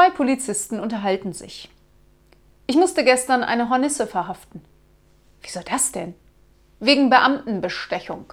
Zwei Polizisten unterhalten sich. Ich musste gestern eine Hornisse verhaften. Wieso das denn? Wegen Beamtenbestechung.